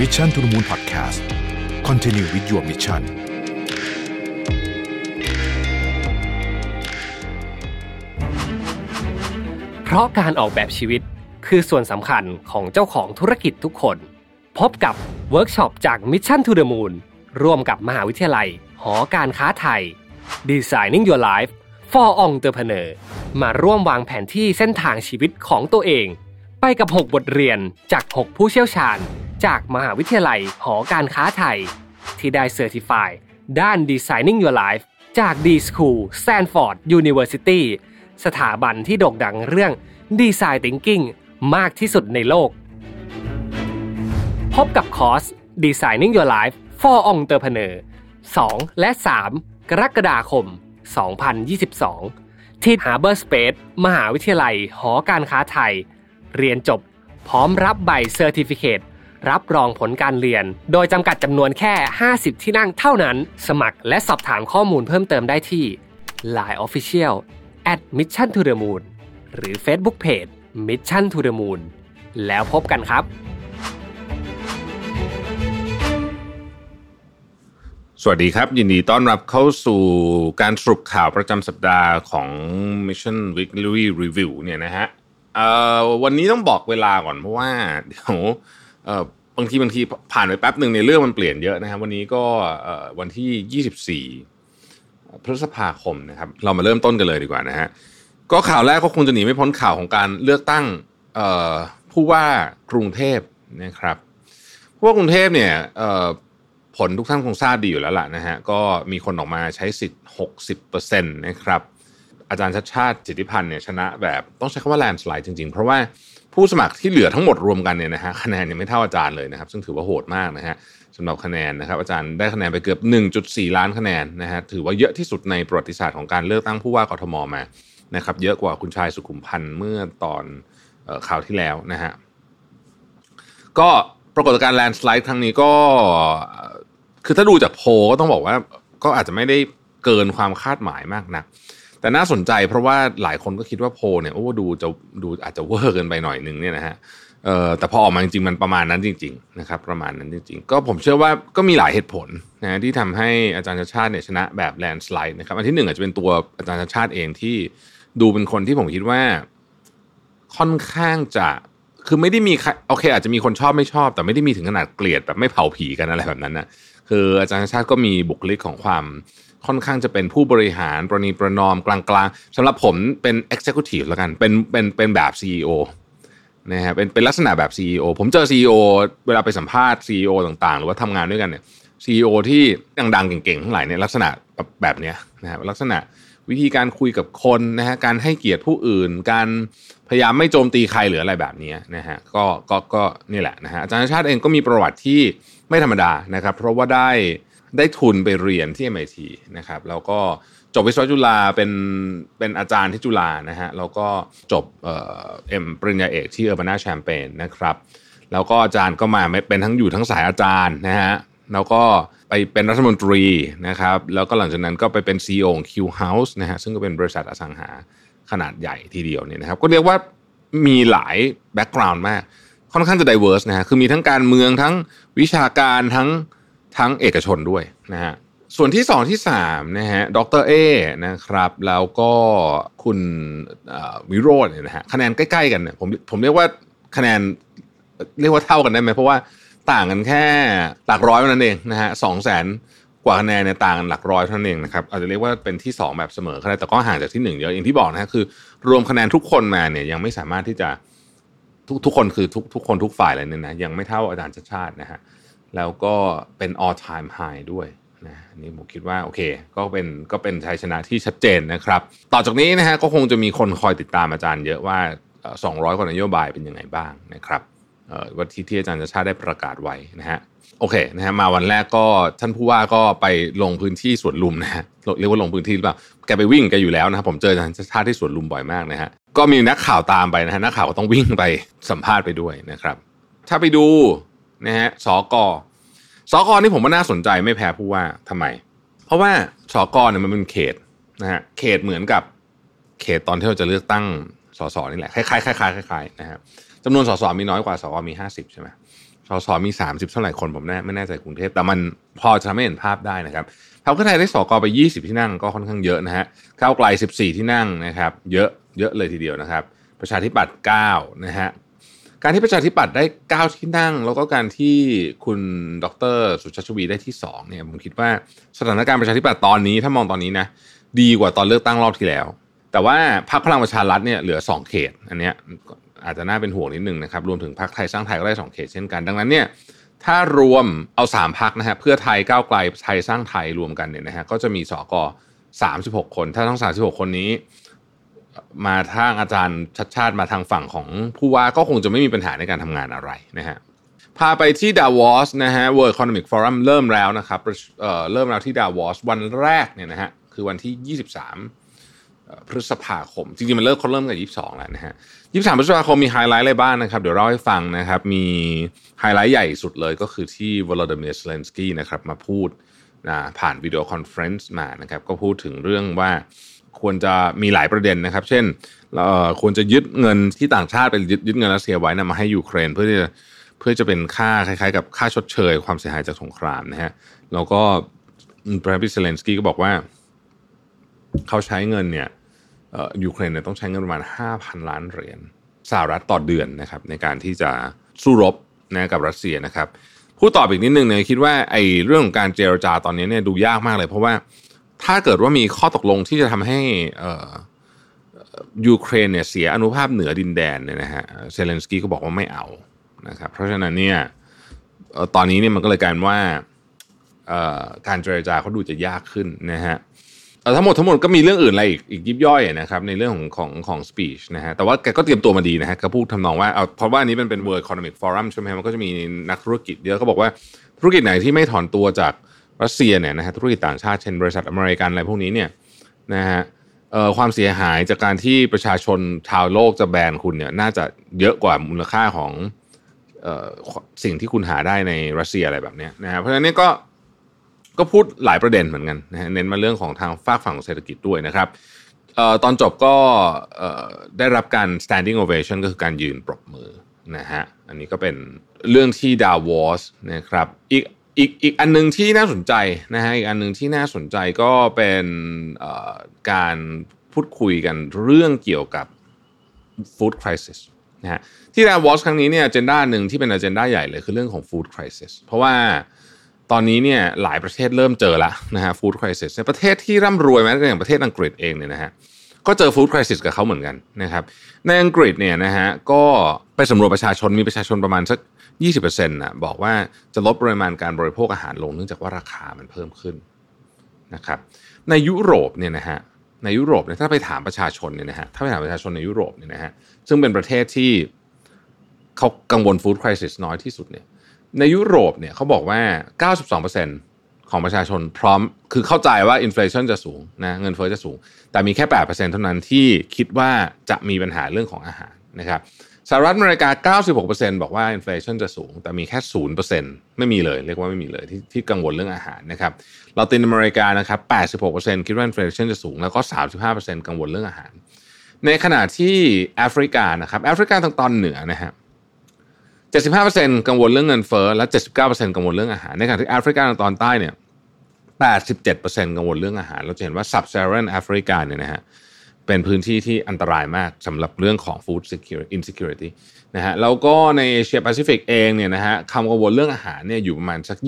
Mission to the Moon Podcast Continue with your mission เพราะการออกแบบชีวิตคือส่วนสำคัญของเจ้าของธุรกิจทุกคน พบกับเวิร์กช็อปจาก Mission to the Moon ร่วมกับมหาวิทยาลัย หอการค้าไทย Designing Your Life for Entrepreneur มาร่วมวางแผนที่เส้นทางชีวิตของตัวเอง ไปกับ 6 บทเรียนจาก 6 ผู้เชี่ยวชาญ จากมหาวิทยาลัยหอการค้าไทย ที่ได้เซอร์ติฟายด้าน Designing Your Life จาก D School Stanford University สถาบันที่โด่งดังเรื่อง Design Thinking มากที่สุดในโลก พบกับคอร์ส Designing Your Life for Entrepreneur 2 และ 3 กรกฎาคม 2022 ที่ Harbor Space มหาวิทยาลัยหอการค้าไทย เรียนจบพร้อมรับใบเซอร์ติฟิเคต รับรองผลการเรียน โดยจำกัดจำนวนแค่ 50 ที่นั่งเท่านั้น สมัครและสอบถามข้อมูลเพิ่มเติมได้ที่ Line Official at Mission to the Moon หรือ Facebook Page Mission to the Moon แล้วพบกันครับ สวัสดีครับ ยินดีต้อนรับเข้าสู่การสรุปข่าวประจำสัปดาห์ของ Mission Weekly Review เนี่ยนะฮะอ่อวันนี้ต้องบอกเวลาก่อนเพราะว่าเดี๋ยว บางทีบางทีผ่านไปแป๊บหนึ่งในเรื่องมันเปลี่ยนเยอะนะครับ วันนี้ก็วันที่ 24 พฤษภาคมนะครับ เรามาเริ่มต้นกันเลยดีกว่านะฮะก็ข่าวแรกก็คงจะหนีไม่พ้นข่าวของการเลือกตั้งผู้ว่ากรุงเทพนะครับผู้ว่ากรุงเทพเนี่ยผลทุกท่านคงทราบดีอยู่แล้วล่ะนะฮะก็มีคนออกมาใช้สิทธิ์ 60%นะครับอาจารย์ชัดชาติจิตติพันธ์เนี่ยชนะแบบต้องใช้คำว่าแลนสไลด์จริงๆ เพราะว่า ผู้สมัครที่เหลือทั้งหมดรวมกันเนี่ยนะฮะคะแนนยังไม่เท่าอาจารย์เลยนะครับ ซึ่งถือว่าโหดมากนะฮะสำหรับคะแนนนะครับ อาจารย์ได้คะแนนไปเกือบ 1.4 ล้านคะแนนนะฮะถือว่าเยอะที่สุดในประวัติศาสตร์ของการเลือกตั้งผู้ว่ากทมมานะครับเยอะกว่าคุณชายสุขุมพันธ์เมื่อตอนออข่าวที่แล้วนะฮะก็ปรากฏการณ์ landslide ครั้งนี้ก็คือถ้าดูจากโพลก็ต้องบอกว่าก็อาจจะไม่ได้เกินความคาดหมายมากนัก แต่น่าสนใจเพราะว่าหลายคนก็คิดว่าโพลเนี่ยโอ้ดูจะดูอาจจะเวอร์เกินไปหน่อยนึงเนี่ยนะฮะเอ่อแต่พอออกมาจริงๆมันประมาณนั้นจริงๆนะครับประมาณนั้นจริงๆ ก็ผมเชื่อว่าก็มีหลายเหตุผลนะที่ทำให้อาจารย์ชัชชาติเนี่ยชนะแบบ landslide นะครับอันที่หนึ่งอาจจะเป็นตัวอาจารย์ชาติชาติเองที่ดูเป็นคนที่ผมคิดว่าค่อนข้างจะคือไม่ได้มีใครโอเค อาจจะมีคนชอบไม่ชอบ แต่ไม่ได้มีถึงขนาดเกลียดแบบไม่เผาผีกันอะไรแบบนั้นนะคืออาจารย์ชาติก็มีบุคลิกของความ ค่อนข้างจะเป็นผู้บริหารประนีประนอมกลางๆสำหรับผมเป็น executive แล้วกันเป็นเป็นเป็นแบบ CEO นะฮะเป็นเป็นลักษณะแบบ CEO ผมเจอ CEO เวลาไปสัมภาษณ์ CEO ต่างๆ หรือว่าทำงานด้วยกันเนี่ย CEO ที่ดังๆ เก่งๆทั้งหลายเนี่ยลักษณะแบบแบบเนี้ยนะฮะลักษณะวิธีการคุยกับคนนะฮะการให้เกียรติผู้อื่น การพยายามไม่โจมตีใครหรืออะไรแบบนี้นะฮะก็ก็ก็นี่แหละนะฮะอาจารย์ชาติเองก็มีประวัติที่ไม่ธรรมดานะครับ เพราะว่าได้ ได้ทุนไปเรียนที่ MIT นะครับแล้วก็จบวิศวะจุฬาเป็นเป็นอาจารย์ที่จุฬานะฮะแล้วก็จบเอ็มปริญญาเอกที่เออร์บานาแชมเปญนะครับแล้วก็อาจารย์ก็มาเป็นทั้งอยู่ทั้งสายอาจารย์นะฮะแล้วก็ไปเป็นรัฐมนตรีนะครับแล้วก็หลังจากนั้นก็ไปเป็น CEO ของ Q House นะฮะซึ่งก็เป็นบริษัทอสังหาขนาดใหญ่ทีเดียวเนี่ยนะครับก็เรียกว่ามีหลาย background มาก ค่อนข้างจะ diverse นะฮะคือมีทั้งการเมืองทั้งวิชาการทั้ง ทั้งเอกชนด้วยนะฮะส่วนที่ 2 ที่3นะฮะดร.เอ้นะครับ แล้วก็คุณวิโรจน์เนี่ยนะฮะคะแนนใกล้ๆกันเนี่ยผมผมเรียกว่าคะแนนเรียกว่าเท่ากันได้ไหมเพราะว่าต่างกันแค่หลักร้อยเท่านั้นเองนะฮะสองแสนกว่าคะแนนเนี่ยต่างกันหลักร้อยเท่านั้นเองนะครับอาจจะเรียกว่าเป็นที่ 2 แบบเสมอก็ได้แต่ก็ห่างจากที่ 1 เยอะอย่างที่บอกนะฮะคือ รวมคะแนนทุกคนมาเนี่ยยังไม่สามารถที่จะทุกทุกคนคือทุกทุกคนทุกฝ่ายเลยเนี่ยนะยังไม่เท่าอาจารย์ชาติชาตินะฮะ แล้วก็เป็น all time high ด้วยนะอันนี่ผมคิดว่าโอเค ก็เป็นก็เป็นชัยชนะที่ชัดเจนนะครับ ต่อจากนี้นะฮะก็คงจะมีคนคอยติดตามอาจารย์เยอะว่าเอ่อ200 กว่านโยบายเป็นยังไงบ้างนะครับวันที่ที่อาจารย์ชาติชาได้ประกาศไว้นะฮะโอเคนะฮะมาวันแรกก็ท่านผู้ว่าก็ไปลงพื้นที่สวนลุมนะฮะเรียกว่าลงพื้นที่หรือเปล่าแกไปวิ่งแกอยู่แล้วนะครับผมเจออาจารย์ชาติชาติที่สวนลุมบ่อยมากนะฮะก็มีนักข่าวตามไปนะฮะนักข่าวก็ต้องวิ่งไปสัมภาษณ์ไปด้วยนะครับ ถ้าไปดู นะฮะสกสกนี่ผมว่าน่าสนใจไม่แพ้ผู้ว่าทำไม เพราะว่าสกเนี่ยมันเป็นเขตนะฮะเขตเหมือนกับเขตตอนที่เราจะเลือกตั้งสสนี่แหละคล้ายๆคล้ายๆคล้ายๆนะฮะจำนวนสสมีน้อยกว่าสวมีห้าสิบใช่ไหมสสมี30เท่าไหร่คนผมแน่ไม่แน่ใจกรุงเทพแต่มันพอจะทำให้เห็นภาพได้นะครับพรรคเพื่อไทยได้สกไป20ที่นั่งก็ค่อนข้างเยอะนะฮะก้าวไกล14ที่นั่งนะครับ เยอะเยอะเลยทีเดียวนะครับ ประชาธิปัตย์9นะฮะ การที่ประชาธิปัตย์ได้ 9 ที่นั่ง แล้วก็การที่คุณดรสุชาติชวีได้ที่2เนี่ยผมคิดว่าสถานการณ์ประชาธิปัตย์ตอนนี้ถ้ามองตอนนี้นะดีกว่าตอนเลือกตั้งรอบที่แล้ว แต่ว่าพรรคพลังประชารัฐเนี่ยเหลือ 2 เขต อันเนี้ยอาจจะน่าเป็นห่วงนิดนึงนะครับรวมถึงพรรคไทยสร้างไทยก็ได้ 2 เขตเช่นกันดังนั้นเนี่ยถ้ารวมเอา 3พักนะฮะเพื่อไทยก้าวไกลไทยสร้างไทยรวมกันเนี่ยนะฮะก็จะมีสกอ36 คน ถ้าทั้ง 36 คนนี้ มาทางอาจารย์ชัชชาติมาทางฝั่งของผู้ว่าก็คงจะไม่มีปัญหาในการทำงานอะไรนะฮะพาไปที่ดาวอสนะฮะ World Economic Forum เริ่มแล้วนะครับเเริ่มแล้วที่ดาวอสวันแรกเนี่ยนะฮะคือวันที่ 23 พฤษภาคม จริงๆ มันเริ่มเขาเริ่มกัน 22 แล้วนะฮะ 23 พฤษภาคมมีไฮไลท์อะไรบ้างนะครับ เดี๋ยวเล่าให้ฟังนะครับ มีไฮไลท์ใหญ่สุดเลยก็คือที่วลาดิเมียร์เซเลนสกี้นะครับมาพูดนะผ่าน video conference มานะครับ ก็พูดถึงเรื่องว่า ควรจะมีหลายประเด็นนะครับ เช่นควรจะยึดเงินที่ต่างชาติไปยึดยึดเงินรัสเซียไว้นะมาให้ยูเครนเพื่อที่จะเพื่อจะเป็นค่าคล้ายๆ กับค่าชดเชย ความเสียหายจากสงครามนะฮะแล้วก็ประธานาธิบดีเซเลนสกี้ก็บอกว่า เขาใช้เงินเนี่ยยูเครนเนี่ยต้องใช้เงินประมาณ 5,000 ล้านเหรียญสหรัฐต่อเดือนนะครับ ในการที่จะสู้รบนะกับรัสเซียนะครับผมต่ออีกนิดนึงเนี่ยคิดว่าไอ้เรื่องของการเจรจาตอนนี้เนี่ยดูยากมากเลย เพราะว่า ถ้าเกิดว่ามีข้อตกลงที่จะทำให้ยูเครนเนี่ยเสียอนุภาพเหนือดินแดนเนี่ยนะฮะเซเลนสกี้ก็บอกว่าไม่เอานะครับเพราะฉะนั้นเนี่ยตอนนี้เนี่ยมันก็เลยกลายว่าการเจรจาเขาดูจะยากขึ้นนะฮะทั้งหมดทั้งหมดก็มีเรื่องอื่นอะไรอีกอีกยิบย่อยนะครับในเรื่องของของของสปีชนะฮะแต่ว่าแกก็เตรียมตัวมาดีนะฮะก็พูดทำนองว่าเอาเพราะว่านี้มันเป็น World Economic Forum ใช่ไหมมันก็จะมีนักธุรกิจเยอะเขาบอกว่าธุรกิจไหนที่ไม่ถอนตัวจาก รัสเซียเนี่ยนะฮะธุรกิจต่างชาติเช่นบริษัทอเมริกันอะไรพวกนี้เนี่ยนะฮะความเสียหายจากการที่ประชาชนชาวโลกจะแบนคุณเนี่ยน่าจะเยอะกว่ามูลค่าของสิ่งที่คุณหาได้ในรัสเซียอะไรแบบนี้นะฮะเพราะฉะนั้นนี่ก็ก็พูดหลายประเด็นเหมือนกันนะฮะเน้นมาเรื่องของทางฝากฝั่งเศรษฐกิจด้วยนะครับออตอนจบก็ได้รับการ standing ovation ก็คือการยืนปรบมือนะฮะอันนี้ก็เป็นเรื่องที่ดาวอสนะครับอีก อีกอีกอันนึงที่น่าสนใจนะฮะอีกอันนึงที่น่าสนใจก็เป็นการพูดคุยกันเรื่องเกี่ยวกับ food crisis นะฮะที่ดาวอสครั้งนี้เนี่ยเจนด้าหนึ่งที่เป็นอเจนดาใหญ่เลยคือเรื่องของ food crisis เพราะว่าตอนนี้เนี่ยหลายประเทศเริ่มเจอละนะฮะฟู้ดคริสิสในประเทศที่ร่ำรวยแม้แต่อย่างประเทศอังกฤษเองเนี่ยนะฮะ ก็เจอฟู้ดคริสิสกับเขาเหมือนกันนะครับในอังกฤษเนี่ยนะฮะก็ไปสำรวจประชาชนมีประชาชนประมาณสัก 20%นะบอกว่าจะลดปริมาณการบริโภคอาหารลงเนื่องจากว่าราคามันเพิ่มขึ้นนะครับในยุโรปเนี่ยนะฮะในยุโรปเนี่ยถ้าไปถามประชาชนเนี่ยนะฮะถ้าไปถามประชาชนในยุโรปเนี่ยนะฮะซึ่งเป็นประเทศที่เขากังวลฟู้ดคริสิสน้อยที่สุดเนี่ยในยุโรปเนี่ยเขาบอกว่า 92% ของประชาชนพร้อม คือเข้าใจว่า inflation จะสูงนะเงินเฟ้อจะสูง แต่มีแค่8%เท่านั้นที่คิดว่าจะมีปัญหาเรื่องของอาหารนะครับสหรัฐอเมริกา 96%บอกว่า inflation จะสูง แต่มีแค่ 0%ไม่มีเลย เรียกว่าไม่มีเลยที่ที่กังวลเรื่องอาหารนะครับลาตินอเมริกานะครับ 86%คิดว่า inflation จะสูง แล้วก็ 35%กังวลเรื่องอาหาร ในขณะที่แอฟริกานะครับแอฟริกาทางตอนเหนือนะฮะ 75%กังวลเรื่องเงินเฟ้อและ 79%กังวลเรื่องอาหาร ในขณะที่แอฟริกาตอนใต้เนี่ย 87%กังวลเรื่องอาหาร เราจะเห็นว่าซับซ h a ร a n แอฟริกาเนี่ยนะฮะเป็นพื้นที่ที่อันตรายมากสำหรับเรื่องของ food security insecurity นะฮะแล้วก็ในเอเชียแปซิฟิกเองเนี่ยนะฮะความกังวลเรื่องอาหารเนี่ยอยู่ประมาณสัก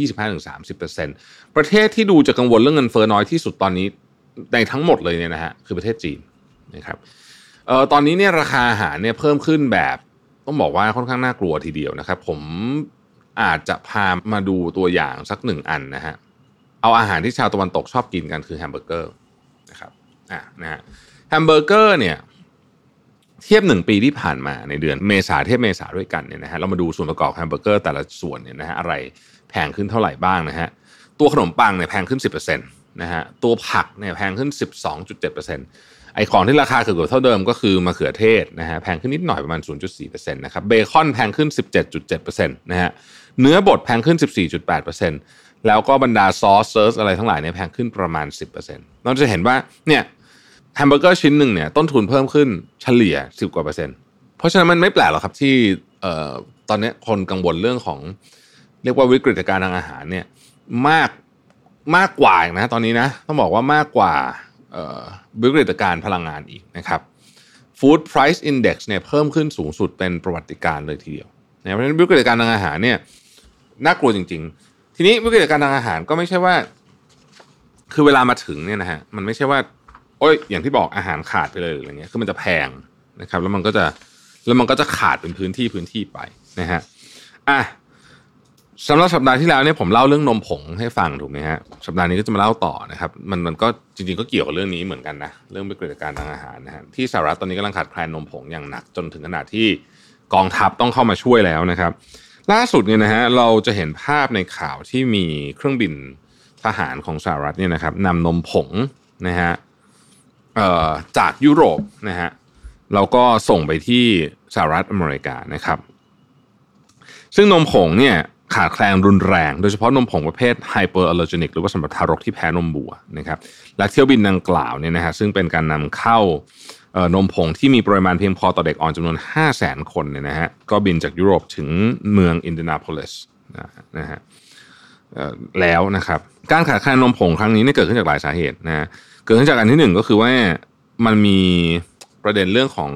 25-30%ประเทศที่ดูจะกังวลเรื่องเงินเฟ้อน้อยที่สุดตอนนี้ในทั้งหมดเลยเนี่ยนะฮะคือประเทศจีนนะครับเอ่อตอนนี้เนี่ยราคาอาหารเนี่ยเพิ่มขึ้นแบบ ต้องบอกว่าค่อนข้างน่ากลัวทีเดียวนะครับ ผมอาจจะพามาดูตัวอย่างสักหนึ่งอันนะฮะเอาอาหารที่ชาวตะวันตกชอบกินกันคือแฮมเบอร์เกอร์นะครับอ่านะฮะแฮมเบอร์เกอร์เนี่ยเทียบหนึ่งปีที่ผ่านมาในเดือนเมษาเทียบเมษาด้วยกันเนี่ยนะฮะเรามาดูส่วนประกอบแฮมเบอร์เกอร์แต่ละส่วนเนี่ยนะฮะอะไรแพงขึ้นเท่าไหร่บ้างนะฮะตัวขนมปังเนี่ยแพงขึ้น 10%นะฮะตัวผักเนี่ยแพงขึ้น 12.7% ไอ้ของที่ราคาเกือบเท่าเดิมก็คือมะเขือเทศนะฮะแพงขึ้นนิดหน่อยประมาณ 0.4%นะครับเบคอนแพงขึ้น 17.7%นะฮะเนื้อบดแพงขึ้น 14.8%แล้วก็บรรดาซอสเซิร์สอะไรทั้งหลายเนี่ยแพงขึ้นประมาณ 10%เราจะเห็นว่าเนี่ยแฮมเบอร์เกอร์ชิ้นหนึ่งเนี่ยต้นทุนเพิ่มขึ้นเฉลี่ย 10กว่าเปอร์เซ็นต์เพราะฉะนั้นมันไม่แปลกหรอกครับที่ตอนนี้คนกังวลเรื่องของ เรียกว่าวิกฤตการณ์ทางอาหารเนี่ยมากมากกว่านะตอนนี้นะ ต้องบอกว่ามากกว่า วิกฤตการพลังงานอีกนะครับ Food Price Index เนี่ยเพิ่มขึ้นสูงสุดเป็นประวัติการเลยทีเดียวนะเพราะฉะนั้นวิกฤตการณ์ทางอาหารเนี่ยน่ากลัวจริง ๆ ทีนี้วิกฤตการณ์ทางอาหารก็ไม่ใช่ว่า คือเวลามาถึงเนี่ยนะฮะมันไม่ใช่ว่าโอ้ยอย่างที่บอกอาหารขาดไปเลยอะไรเงี้ยคือมันจะแพงนะครับ แล้วมันก็จะแล้วมันก็จะขาดเป็นพื้นที่พื้นที่ไปนะฮะอะ สำหรับสัปดาห์ที่แล้วเนี่ยผมเล่าเรื่องนมผงให้ฟังถูกไหมฮะสัปดาห์นี้ก็จะมาเล่าต่อนะครับ มันมันก็จริงๆก็เกี่ยวกับเรื่องนี้เหมือนกันนะเรื่องวิกฤตการทางอาหารนะฮะที่สหรัฐตอนนี้กำลังขาดแคลนนมผงอย่างหนักจนถึงขนาดที่กองทัพต้องเข้ามาช่วยแล้วนะครับ ล่าสุดเนี่ยนะฮะเราจะเห็นภาพในข่าวที่มีเครื่องบินทหารของสหรัฐเนี่ยนะครับนำนมผงนะฮะจากยุโรปนะฮะเราก็ส่งไปที่สหรัฐอเมริกานะครับ ซึ่งนมผงเนี่ย ขาดแคลนรุนแรง โดยเฉพาะนมผงประเภท hypoallergenic หรือว่าสำหรับทารกที่แพ้นมวัวนะครับและเที่ยวบินดังกล่าวเนี่ยนะฮะซึ่งเป็นการนำเข้านมผงที่มีปริมาณเพียงพอต่อเด็กอ่อนจำนวน 5 0 0 0 0 0 คนเนี่ยนะฮะก็บินจากยุโรปถึงเมืองอินเดียนาโพลิสนะฮะแล้วนะครับการขาดแคลนนมผงครั้งนี้เนี่ยเกิดขึ้นจากหลายสาเหตุนะเกิดขึ้นจากอันที่หนึ่งก็คือว่ามันมีประเด็นเรื่องของ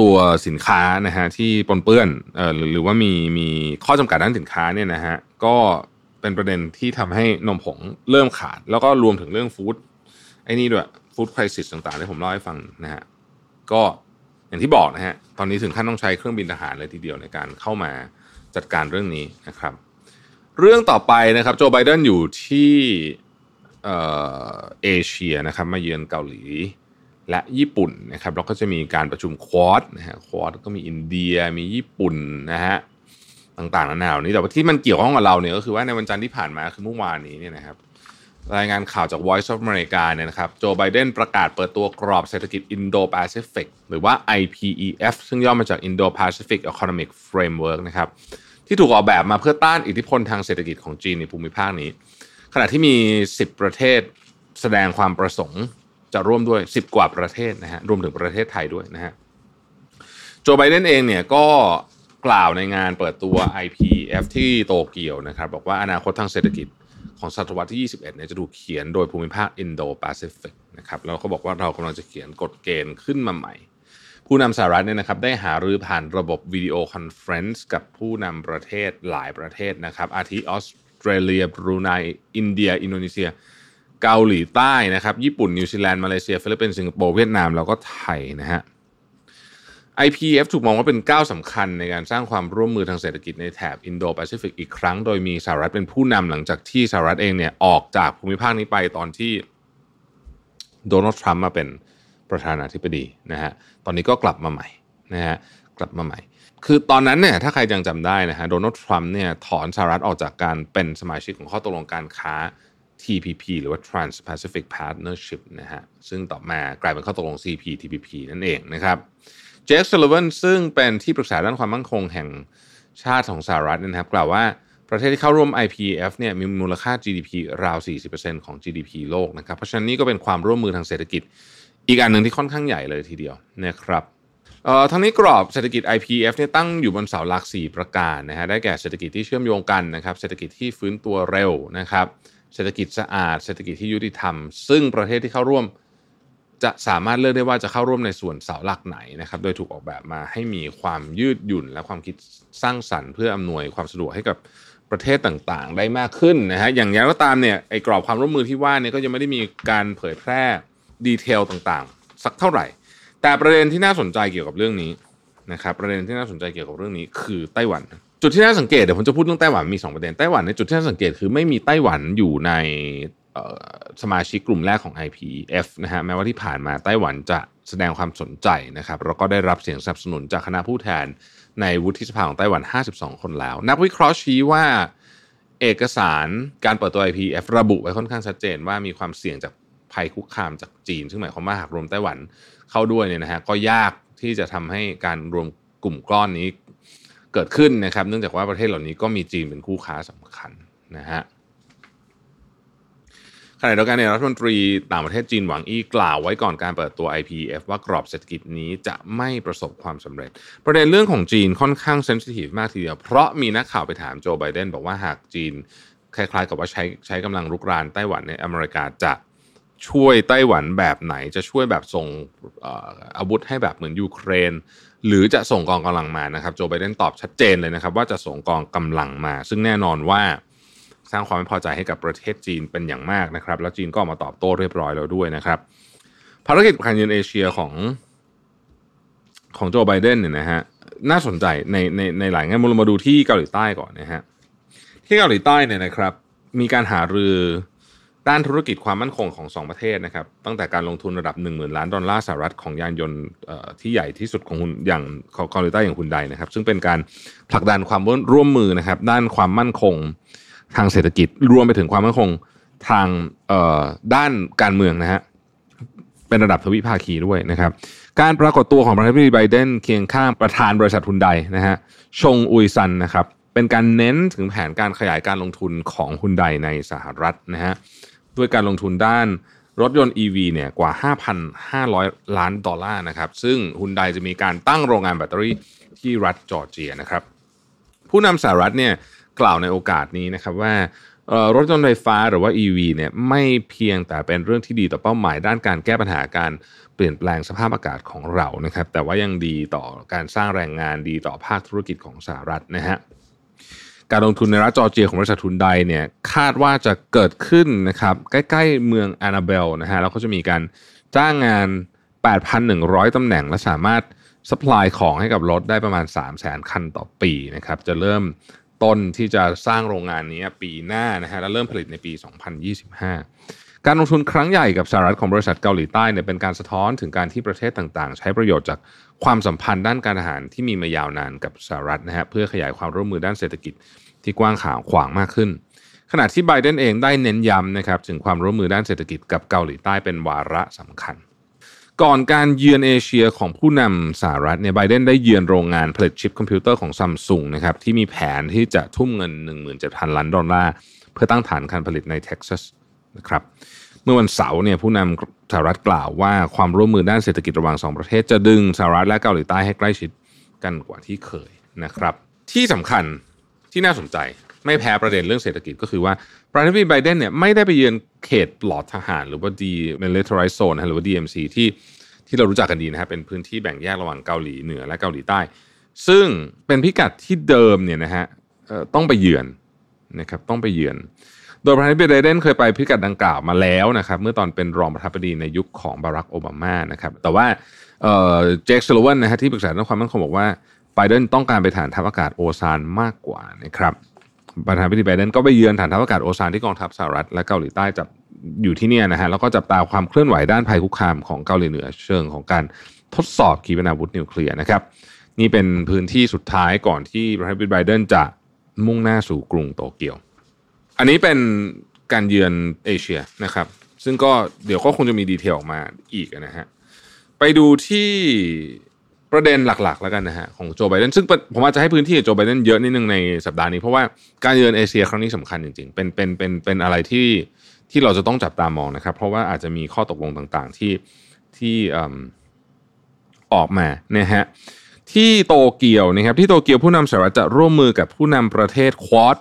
ตัวสินค้านะฮะที่ปนเปื้อนหรือหรือว่ามีมีข้อจำกัดด้านสินค้าเนี่ยนะฮะก็เป็นประเด็นที่ทำให้นมผงเริ่มขาด แล้วก็รวมถึงเรื่องฟู้ดไอ้นี่ด้วยฟู้ดคริสิสต่างๆที่ผมเล่าให้ฟังนะฮะก็อย่างที่บอกนะฮะตอนนี้ถึงขั้นต้องใช้เครื่องบินทหารเลยทีเดียวในการเข้ามาจัดการเรื่องนี้นะครับ เรื่องต่อไปนะครับโจไบเดนอยู่ที่เอเชียนะครับมาเยือนเกาหลี และญี่ปุ่นนะครับเราก็จะมีการประชุมควอดนะฮะควอดก็มีอินเดียมีญี่ปุ่นนะฮะต่างๆนานานี้แต่ว่าที่มันเกี่ยวข้องกับเราเนี่ยก็คือว่าในวันจันทร์ที่ผ่านมาคือเมื่อวานนี้เนี่ยนะครับรายงานข่าวจาก Voice of America เนี่ยนะครับโจไบเดนประกาศเปิดตัวกรอบเศรษฐกิจ Indo-Pacific หรือว่า IPEF ซึ่งย่อมาจาก Indo-Pacific Economic Framework นะครับที่ถูกออกแบบมาเพื่อต้านอิทธิพลทางเศรษฐกิจของจีนในภูมิภาคนี้ ขณะที่มี 10 ประเทศแสดงความประสงค์ จะร่วมด้วย 10 กว่าประเทศนะฮะรวมถึงประเทศไทยด้วยนะฮะโจไบเดนเองเนี่ยก็กล่าวในงานเปิดตัว IPF ที่โตเกียวนะครับบอกว่าอนาคตทางเศรษฐกิจของศตวรรษที่ 21 เนี่ยจะถูกเขียนโดยภูมิภาคอินโดแปซิฟิกนะครับแล้วก็บอกว่าเรากำลังจะเขียนกฎเกณฑ์ขึ้นมาใหม่ ผู้นำสหรัฐเนี่ยนะครับได้หารือผ่านระบบ video conference กับผู้นำประเทศหลายประเทศนะครับอาทิออสเตรเลียบรูไนอินเดีย อินโดนีเซีย เกาหลีใต้นะครับ ญี่ปุ่น นิวซีแลนด์ มาเลเซียฟิลิปปินส์สิงคโปร์เวียดนาม แล้วก็ไทยนะฮะ IPEF ถูกมองว่าเป็นก้าวสำคัญในการสร้างความร่วมมือทางเศรษฐกิจในแถบอินโดแปซิฟิกอีกครั้ง โดยมีสหรัฐเป็นผู้นำหลังจากที่สหรัฐเองเนี่ยออกจากภูมิภาคนี้ไปตอนที่โดนัลด์ทรัมป์มาเป็นประธานาธิบดีนะฮะ ตอนนี้ก็กลับมาใหม่นะฮะ กลับมาใหม่ คือตอนนั้นเนี่ยถ้าใครยังจำได้นะฮะโดนัลด์ทรัมป์เนี่ยถอนสหรัฐออกจากการเป็นสมาชิกของข้อตกลงการค้า TPP หรือว่า Trans-Pacific Partnership นะฮะซึ่งต่อมากลายเป็นข้อตกลง CPTPP นั่นเองนะครับเจคซัลเวนซึ่งเป็นที่ปรึกษาด้านความมั่นคงแห่งชาติของสหรัฐนะครับ กล่าวว่าประเทศที่เข้าร่วม IPF เนี่ยมีมูลค่า GDP ราว 40%ของ GDP โลกนะครับเพราะฉะนั้นนี่ก็เป็นความร่วมมือทางเศรษฐกิจ อีกอันหนึ่งที่ค่อนข้างใหญ่เลยทีเดียวนะครับเอ่อทั้งนี้กรอบเศรษฐกิจ IPF เนี่ยตั้งอยู่บนเสาหลัก 4 ประการนะฮะได้แก่เศรษฐกิจที่เชื่อมโยงกันนะครับเศรษฐกิจที่ฟื้นตัวเร็วนะครับ เศรษฐกิจสะอาด เศรษฐกิจที่ยุติธรรม ซึ่งประเทศที่เข้าร่วมจะสามารถเลือกได้ว่าจะเข้าร่วมในส่วนเสาหลักไหนนะครับ โดยถูกออกแบบมาให้มีความยืดหยุ่น และความคิดสร้างสรรค์เพื่ออำนวยความสะดวกให้กับประเทศต่างๆ ได้มากขึ้นนะฮะ อย่างไรก็ตามเนี่ยไอ้กรอบความร่วมมือที่ว่าเนี่ยก็ยังไม่ได้มีการเผยแพร่ดีเทลต่างๆ สักเท่าไหร่ แต่ประเด็นที่น่าสนใจเกี่ยวกับเรื่องนี้นะครับ ประเด็นที่น่าสนใจเกี่ยวกับเรื่องนี้คือไต้หวัน จุดที่น่าสังเกตเดี๋ยวผมจะพูดเรื่องไต้หวันมี 2 ประเด็นไต้หวันในจุดที่น่าสังเกตคือไม่มีไต้หวันอยู่ในสมาชิกกลุ่มแรกของ IPF นะฮะแม้ว่าที่ผ่านมาไต้หวันจะแสดงความสนใจนะครับแล้วก็ได้รับเสียงสนับสนุนจากคณะผู้แทนในวุฒิสภาของไต้หวัน 52 คนแล้ว นักวิเคราะห์ชี้ว่าเอกสารการเปิดตัว IPF ระบุไว้ค่อนข้างชัดเจนว่ามีความเสี่ยงจากภัยคุกคามจากจีน ซึ่งหมายความว่าหากรวมไต้หวันเข้าด้วยเนี่ยนะฮะก็ยากที่จะทำให้การรวมกลุ่มก้อนนี้ เกิดขึ้นนะครับ เนื่องจากว่าประเทศเหล่านี้ก็มีจีนเป็นคู่ค้าสำคัญนะฮะขณะเดียวกันเนี่ยรัฐมนตรีต่างประเทศจีนหวังอี้กล่าวไว้ก่อนการเปิดตัว IPF ว่ากรอบเศรษฐกิจนี้จะไม่ประสบความสำเร็จ ประเด็นเรื่องของจีนค่อนข้างเซนซิทีฟมากทีเดียว เพราะมีนักข่าวไปถามโจไบเดนบอกว่าหากจีน คล้ายๆ กับว่าใช้ใช้กำลังรุกรานไต้หวันในอเมริกาจะช่วยไต้หวันแบบไหนจะช่วยแบบส่งอาวุธให้แบบเหมือนยูเครน หรือจะส่งกองกำลังมานะครับโจไบเดนตอบชัดเจนเลยนะครับ ว่าจะส่งกองกำลังมา ซึ่งแน่นอนว่าสร้างความไม่พอใจให้กับประเทศจีนเป็นอย่างมากนะครับ แล้วจีนก็มาตอบโต้เรียบร้อยแล้วด้วยนะครับ ภารกิจการเยือนเอเชียของของโจไบเดนเนี่ยนะฮะน่าสนใจในในในหลายแง่มุมเรามาดูที่เกาหลีใต้ก่อนนะฮะที่เกาหลีใต้เนี่ยนะครับ มีการหารือ ด้านธุรกิจความมั่นคงของสองประเทศนะครับตั้งแต่การลงทุนระดับ 1 0,000 ล้านดอลลาร์สหรัฐของยานยนต์ที่ใหญ่ที่สุดของอย่างของเกาหลีใต้อย่างคุณใดนะครับ ซึ่งเป็นการผลักดันความร่วมมือนะครับ ด้านความมั่นคงทางเศรษฐกิจรวมไปถึงความมั่นคงทางด้านการเมืองนะฮะเป็นระดับทวิภาคีด้วยนะครับ การปรากฏตัวของประธานาธิบดีไบเดนเคียงข้างประธานบริษัททุนใดนะฮะชงอุยซันนะครับเป็นการเน้นถึงแผนการขยายการลงทุนของฮุนไดในสหรัฐนะฮะ ด้วยการลงทุนด้านรถยนต์ EV เนี่ยกว่า 5,500 ล้านดอลลาร์นะครับ ซึ่งฮุนไดจะมีการตั้งโรงงานแบตเตอรี่ที่รัฐจอร์เจียนะครับ ผู้นำสหรัฐเนี่ยกล่าวในโอกาสนี้นะครับว่ารถยนต์ไฟฟ้าหรือว่า EV เนี่ยไม่เพียงแต่เป็นเรื่องที่ดีต่อเป้าหมายด้านการแก้ปัญหาการเปลี่ยนแปลงสภาพอากาศของเรานะครับ แต่ว่ายังดีต่อการสร้างแรงงานดีต่อภาคธุรกิจของสหรัฐนะฮะ การลงทุนในรัฐจอร์เจียของบริษัททุนใดเนี่ยคาดว่าจะเกิดขึ้นนะครับใกล้ๆเมืองแอนนาเบลนะฮะแล้วก็จะมีการจ้างงาน 8,100 ตำแหน่งและสามารถสป라이ของให้กับรถได้ประมาณ 3 0 0 0 0 0คันต่อปีนะครับจะเริ่มต้นที่จะสร้างโรงงานนี้ปีหน้านะฮะและเริ่มผลิตในปี 2025 การลงทุนครั้งใหญ่กับสหรัฐของบริษัทเกาหลีใต้เนี่ยเป็นการสะท้อนถึงการที่ประเทศต่างๆ ใช้ประโยชน์จากความสัมพันธ์ด้านการอาหารที่มีมายาวนานกับสหรัฐนะฮะเพื่อขยายความร่วมมือด้านเศรษฐกิจที่กว้างขวางมากขึ้น ขณะที่ไบเดนเองได้เน้นย้ำนะครับถึงความร่วมมือด้านเศรษฐกิจกับเกาหลีใต้เป็นวาระสำคัญ ก่อนการเยือนเอเชียของผู้นำสหรัฐเนี่ยไบเดนได้เยือนโรงงานผลิตชิปคอมพิวเตอร์ของซัมซุงนะครับที่มีแผนที่จะทุ่มเงิน 17,000 ล้านดอลลาร์เพื่อตั้งฐานการผลิตในเท็กซัส นะครับเมื่อวันเสาร์เนี่ยผู้นำสหรัฐกล่าวว่าความร่วมมือด้านเศรษฐกิจระหว่างสองประเทศจะดึงสหรัฐและเกาหลีใต้ให้ใกล้ชิดกันกว่าที่เคยนะครับ ที่สำคัญที่น่าสนใจไม่แพ้ประเด็นเรื่องเศรษฐกิจก็คือว่าประธานาธิบดีไบเดนเนี่ยไม่ได้ไปเยือนเขตปลอดทหาร หรือว่า demilitarized zone หรือว่า DMZ ที่ที่เรารู้จักกันดีนะครับเป็นพื้นที่แบ่งแยกระหว่างเกาหลีเหนือและเกาหลีใต้ ซึ่งเป็นพิกัดที่เดิมเนี่ยนะฮะต้องไปเยือนนะครับต้องไปเยือน โดยประธานาธิบดีไบเดนเคยไปพิกัดดังกล่าวมาแล้วนะครับเมื่อตอนเป็นรองประธานาธิบดีในยุคของบารักโอบามานะครับแต่ว่าเจคสโลวันนะฮะที่ปรึกษาด้านความมั่นคงบอกว่าไบเดนต้องการไปฐานทัพอากาศโอซานมากกว่านะครับประธานาธิบดีไบเดนก็ไปเยือนฐานทัพอากาศโอซานที่กองทัพสหรัฐและเกาหลีใต้จับอยู่ที่นี่นะฮะแล้วก็จับตาความเคลื่อนไหวด้านภัยคุกคามของเกาหลีเหนือเชิงของการทดสอบขีปนาวุธนิวเคลียร์นะครับ นี่เป็นพื้นที่สุดท้ายก่อนที่ประธานาธิบดีไบเดนจะมุ่งหน้าสู่กรุงโตเกียว อันนี้เป็นการเยือนเอเชียนะครับ ซึ่งก็เดี๋ยวก็คงจะมีดีเทลออกมาอีกนะฮะไปดูที่ประเด็นหลักๆ แล้วกันนะฮะของโจไบเดนซึ่งผมอาจจะให้พื้นที่กับโจไบเดนเยอะนิดนึงในสัปดาห์นี้ เพราะว่าการเยือนเอเชียครั้งนี้สำคัญจริงๆ เป็นเป็นเป็นเป็นอะไรที่ที่เราจะต้องจับตามองนะครับ เพราะว่าอาจจะมีข้อตกลงต่างๆที่ที่ออกมานะฮะที่โตเกียวนะครับที่โตเกียวผู้นำสหรัฐจะร่วมมือกับผู้นำประเทศควอด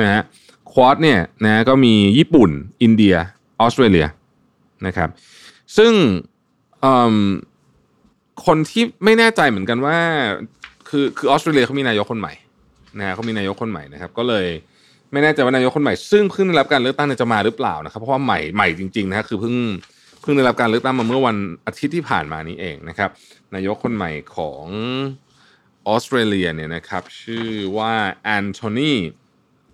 นะฮะ ควอดเนี่ยนะก็มีญี่ปุ่น อินเดีย ออสเตรเลียนะครับ ซึ่งคนที่ไม่แน่ใจเหมือนกันว่า คือคือออสเตรเลียเขามีนายกคนใหม่นะเขามีนายกคนใหม่นะครับ ก็เลยไม่แน่ใจว่านายกคนใหม่ ซึ่งเพิ่งได้รับการเลือกตั้งจะมาหรือเปล่านะครับ เพราะว่าใหม่ใหม่จริงๆนะคคือเพิ่งเพิ่งได้รับการเลือกตั้งมาเมื่อวันอาทิตย์ที่ผ่านมานี้เองนะครับ นายกคนใหม่ของออสเตรเลียเนี่ยนะครับ ชื่อว่าแอนโทนี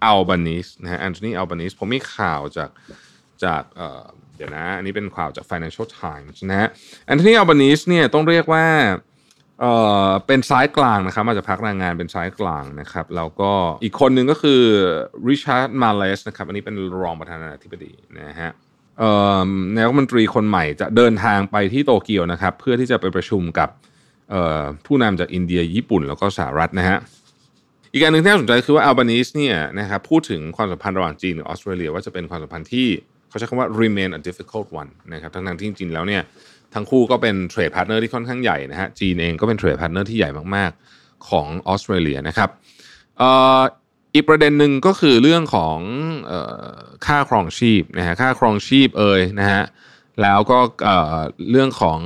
อัลบานิสนะฮะแอนโทนีอัลบานิสผมมีข่าวจากจากเดี๋ยวนะอันนี้เป็นข่าวจาก Financial Times นะฮะแอนโทนีอัลบานิสเนี่ยต้องเรียกว่าเอ่อเป็นซ้ายกลางนะครับมาจากพรรคแรงงานเป็นซ้ายกลางนะครับแล้วก็อีกคนหนึ่งก็คือริชาร์ดมาร์ลส์นะครับอันนี้เป็นรองประธานาธิบดีนะฮะเอ่อนายกรัฐมนตรีคนใหม่จะเดินทางไปที่โตเกียวนะครับ เพื่อที่จะไปประชุมกับเอ่อผู้นำจากอินเดียญี่ปุ่นแล้วก็สหรัฐนะฮะ อีกอันหนึ่งที่น่าสนใจคือว่าอัลบานิสเนี่ยนะครับพูดถึงความสัมพันธ์ระหว่างจีนกับออสเตรเลียว่าจะเป็นความสัมพันธ์ที่เขาใช้คำว่า remain a difficult one นะครับทั้งๆที่จริงๆแล้วเนี่ยทั้งคู่ก็เป็น trade partner ที่ค่อนข้างใหญ่นะฮะจีนเองก็เป็น trade partner ที่ใหญ่มากๆของออสเตรเลียนะครับอีกประเด็นหนึ่งก็คือเรื่องของออค่าครองชีพนะฮะค่าครองชีพเอยนะฮะแล้วก็เเรื่องของ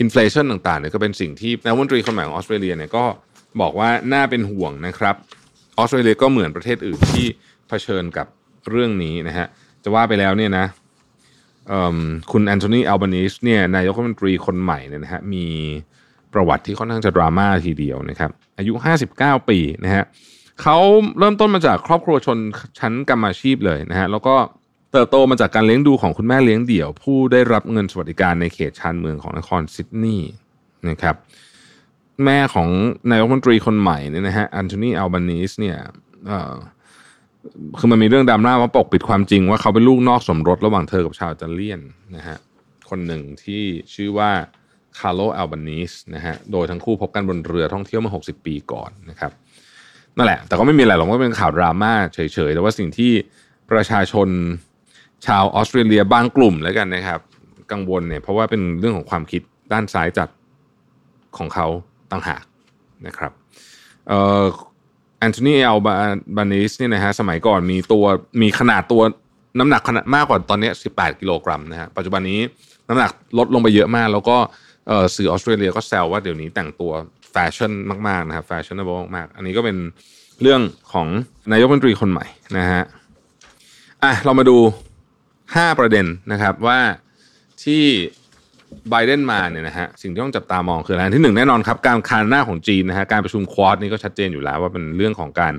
inflation ต่างๆเนี่ยก็เป็นสิ่งที่นายกรัฐมนตรีคนใหม่ของออสเตรเลียเนี่ยก็ บอกว่าน่าเป็นห่วงนะครับออสเตรเลียก็เหมือนประเทศอื่นที่เผชิญกับเรื่องนี้นะฮะจะว่าไปแล้วเนี่ยนะคุณแอนโทนีอัลบานิสเนี่ยนายกรัฐมนตรีคนใหม่เนี่ยนะฮะมีประวัติที่ค่อนข้างจะดราม่าทีเดียวนะครับอายุ 59 ปีนะฮะเขาเริ่มต้นมาจากครอบครัวชนชั้นกรรมาชีพเลยนะฮะแล้วก็เติบโตมาจากการเลี้ยงดูของคุณแม่เลี้ยงเดี่ยว ผู้ได้รับเงินสวัสดิการในเขตชานเมืองของนครซิดนีย์นะครับ แม่ของนายกรัฐมนตรีคนใหม่เนี่ยนะฮะแอนโทนีอัลบานิสเนี่ยคือมันมีเรื่องดราม่าว่าปกปิดความจริงว่าเขาเป็นลูกนอกสมรสระหว่างเธอกับชาวอิตาเลียนนะฮะคนหนึ่งที่ชื่อว่าคาร์โลอัลบานิสนะฮะโดยทั้งคู่พบกันบนเรือท่องเที่ยวเมื่อ 60 ปีก่อนนะครับนั่นแหละ แต่ก็ไม่มีอะไรหรอกก็เป็นข่าวดราม่าเฉยๆแต่ว่าสิ่งที่ประชาชนชาวออสเตรเลียบางกลุ่มแล้วกันนะครับ กังวลเนี่ยเพราะว่าเป็นเรื่องของความคิดด้านซ้ายจัดของเขา ต่างหากนะครับเอ่อแอนโทนีเอลบานิสเนี่ยนะฮะสมัยก่อนมีตัวมีขนาดตัวน้ำหนักขนาดมากกว่าตอนนี้18 กิโลกรัมนะฮะปัจจุบันนี้น้ำหนักลดลงไปเยอะมาก แล้วก็เอ่อสื่อออสเตรเลียก็แซวว่าเดี๋ยวนี้แต่งตัวแฟชั่นมากๆนะครับ fashionable มากๆอันนี้ก็เป็นเรื่องของนายกรัฐมนตรีคนใหม่นะฮะอะเรามาดู 5 ประเด็นนะครับว่าที่ ไบเดนมาเนี่ยนะฮะสิ่งที่ต้องจับตามองคืออะไรที่หนึ่งแน่นอนครับการคานหน้าของจีนนะฮะการประชุมควอดนี่ก็ชัดเจนอยู่แล้วว่าเป็นเรื่องของการ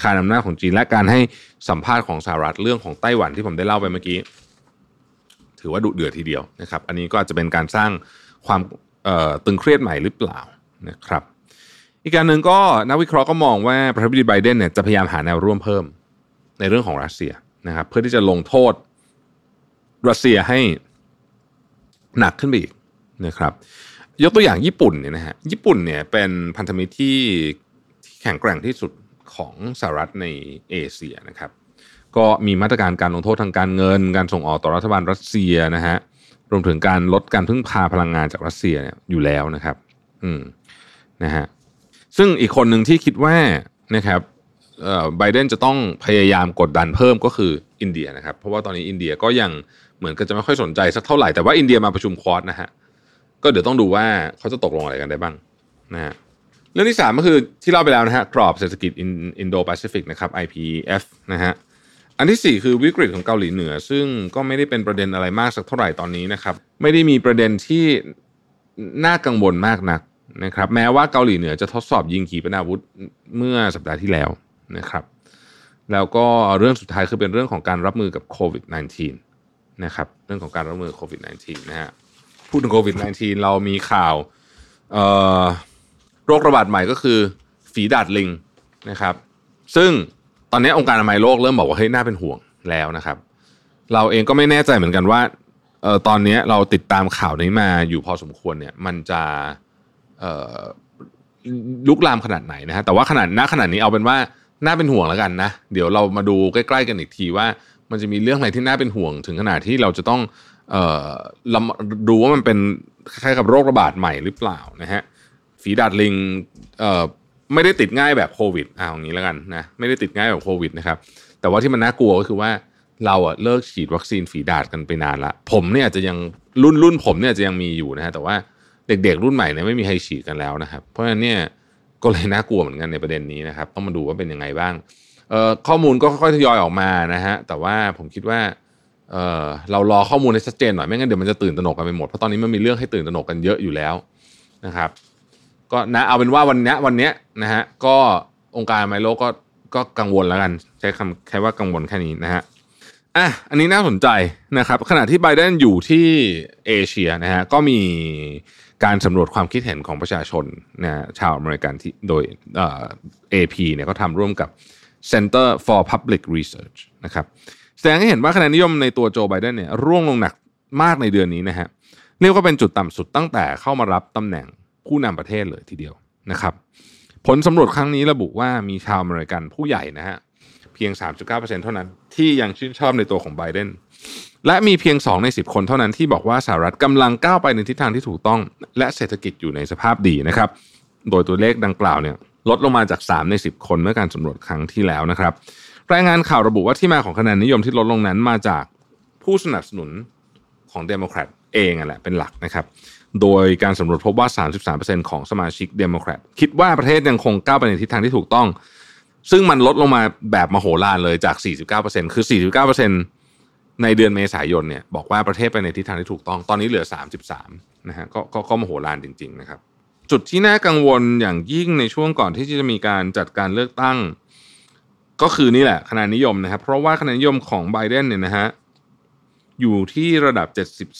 คานอำนาจของจีน และการให้สัมภาษณ์ของสหรัฐเรื่องของไต้หวันที่ผมได้เล่าไปเมื่อกี้ ถือว่าดุเดือดทีเดียวนะครับ อันนี้ก็อาจจะเป็นการสร้างความตึงเครียดใหม่หรือเปล่านะครับ อีกการหนึ่งก็นักวิเคราะห์ก็มองว่าประธานาธิบดีไบเดนเนี่ยจะพยายามหาแนวร่วมเพิ่มในเรื่องของรัสเซียนะครับ เพื่อที่จะลงโทษรัสเซียให้ หนักขึ้นไปอีกนะครับยกตัวอย่างญี่ปุ่นเนี่ยนะฮะญี่ปุ่นเนี่ยเป็นพันธมิตรที่แข็งแกร่งที่สุดของสหรัฐในเอเชียนะครับ ก็มีมาตรการการลงโทษทางการเงิน การส่งออกต่อรัฐบาลรัสเซียนะฮะรวมถึงการลดการพึ่งพาพลังงานจากรัสเซียเนี่ยอยู่แล้วนะครับ อืมนะฮะซึ่งอีกคนหนึ่งที่คิดว่านะครับไบเดนจะต้องพยายามกดดันเพิ่มก็คืออินเดียนะครับ เพราะว่าตอนนี้อินเดียก็ยัง เหมือนกันจะไม่ค่อยสนใจสักเท่าไหร่ แต่ว่าอินเดียมาประชุม Quad นะฮะก็เดี๋ยวต้องดูว่าเขาจะตกลงอะไรกันได้บ้างนะฮะเรื่องที่สามก็คือที่เล่าไปแล้วนะฮะกรอบเศรษฐกิจอินโดแปซิฟิกนะครับ IPEF นะฮะอันที่สี่คือวิกฤตของเกาหลีเหนือ ซึ่งก็ไม่ได้เป็นประเด็นอะไรมากสักเท่าไหร่ตอนนี้นะครับ ไม่ได้มีประเด็นที่น่ากังวลมากนักนะครับ แม้ว่าเกาหลีเหนือจะทดสอบยิงขีปนาวุธเมื่อสัปดาห์ที่แล้วนะครับ แล้วก็เรื่องสุดท้ายคือเป็นเรื่องของการรับมือกับโควิด -19 นะครับเรื่องของการรับมือโควิด -19 นะฮะพูดถึงโควิด -19 เรามีข่าวโรคระบาดใหม่ก็คือ ฝีดาดลิงนะครับ ซึ่งตอนนี้องค์การอนามัยโลกเริ่มบอกว่าเฮ้ยน่าเป็นห่วงแล้วนะครับ เราเองก็ไม่แน่ใจเหมือนกันว่าเออตอนนี้เราติดตามข่าวนี้มาอยู่พอสมควรเนี่ย มันจะเออลุกลามขนาดไหนนะฮะแต่ว่าขนาดณขนาดนี้เอาเป็นว่าน่าเป็นห่วงแล้วกันนะ เดี๋ยวเรามาดูใกล้ ๆ กันอีกทีว่า มันจะมีเรื่องอะไรที่น่าเป็นห่วง ถึงขนาดที่เราจะต้องเอ่อดูว่ามันเป็นคล้ายๆกับโรคระบาดใหม่หรือเปล่านะฮะฝีดาดลิงเอ่อไม่ได้ติดง่ายแบบโควิดอ่าอย่างนี้แล้วกันนะไม่ได้ติดง่ายแบบโควิดนะครับ แต่ว่าที่มันน่ากลัวก็คือว่าเราอะเลิกฉีดวัคซีนฝีดาดกันไปนานละผมเนี่ยจะยังรุ่นรุ่นผมเนี่ยจะยังมีอยู่นะฮะแต่ว่าเด็กๆรุ่นใหม่เนี่ยไม่มีใครฉีดกันแล้วนะครับ เพราะฉะนั้นเนี่ยก็เลยน่ากลัวเหมือนกันในประเด็นนี้นะครับ ต้องมาดูว่าเป็นยังไงบ้าง ข้อมูลก็ค่อยๆทยอยออกมานะฮะแต่ว่าผมคิดว่าเเรารอข้อมูลให้ชัดเจนหน่อยไม่งั้นเดี๋ยวมันจะตื่นตระหนกกันไปหมดเพราะตอนนี้มันมีเรื่องให้ตื่นตระหนกกันเยอะอยู่แล้วนะครับ ก็นะเอาเป็นว่าวันนี้วันนี้นะฮะก็องค์การไมโลก็ก็กังวลแล้วกัน ใช้คำแค่ว่ากังวลแค่นี้นะฮะอะอันนี้น่าสนใจนะครับ ขณะที่ไบเดนอยู่ที่เอเชียนะฮะก็มีการสำรวจความคิดเห็นของประชาชนนะชาวอเมริกันที่โดยเอ่อ AP เนี่ยเขาทำร่วมกับ Center for Public Research นะครับแสดงให้เห็นว่าคะแนนนิยมในตัวโจไบเดนเนี่ยร่วงลงหนักมากในเดือนนี้นะฮะเรียกว่าเป็นจุดต่ำสุดตั้งแต่เข้ามารับตำแหน่งผู้นำประเทศเลยทีเดียวนะครับผลสำรวจครั้งนี้ระบุว่ามีชาวอเมริกันผู้ใหญ่นะฮะเพียง 3.9%เท่านั้นที่ยังชื่นชอบในตัวของไบเดนและมีเพียง 2 ใน 10 คนเท่านั้นที่บอกว่าสหรัฐกำลังก้าวไปในทิศทางที่ถูกต้อง และเศรษฐกิจอยู่ในสภาพดีนะครับ โดยตัวเลขดังกล่าวเนี่ย ลดลงมาจาก 3 ใน 10 คนเมื่อการสำรวจครั้งที่แล้วนะครับ รายงานข่าวระบุว่าที่มาของคะแนนนิยมที่ลดลงนั้นมาจากผู้สนับสนุนของเดโมแครตเองอะแหละเป็นหลักนะครับ โดยการสำรวจพบว่า 33%ของสมาชิกเดโมแครตคิดว่าประเทศยังคงก้าวไปในทิศทางที่ถูกต้อง ซึ่งมันลดลงมาแบบมโหฬารเลยจาก 49%คือ 49%ในเดือนเมษายนเนี่ยบอกว่าประเทศไปในทิศทางที่ถูกต้อง ตอนนี้เหลือ 33นะฮะก็ก็ก็มโหฬารจริง ๆ นะครับ จุดที่น่ากังวลอย่างยิ่งในช่วงก่อนที่จะมีการจัดการเลือกตั้ง ก็คือนี่แหละคะแนนนิยมนะครับ เพราะว่าคะแนนนิยมของไบเดนเนี่ยนะฮะอยู่ที่ระดับ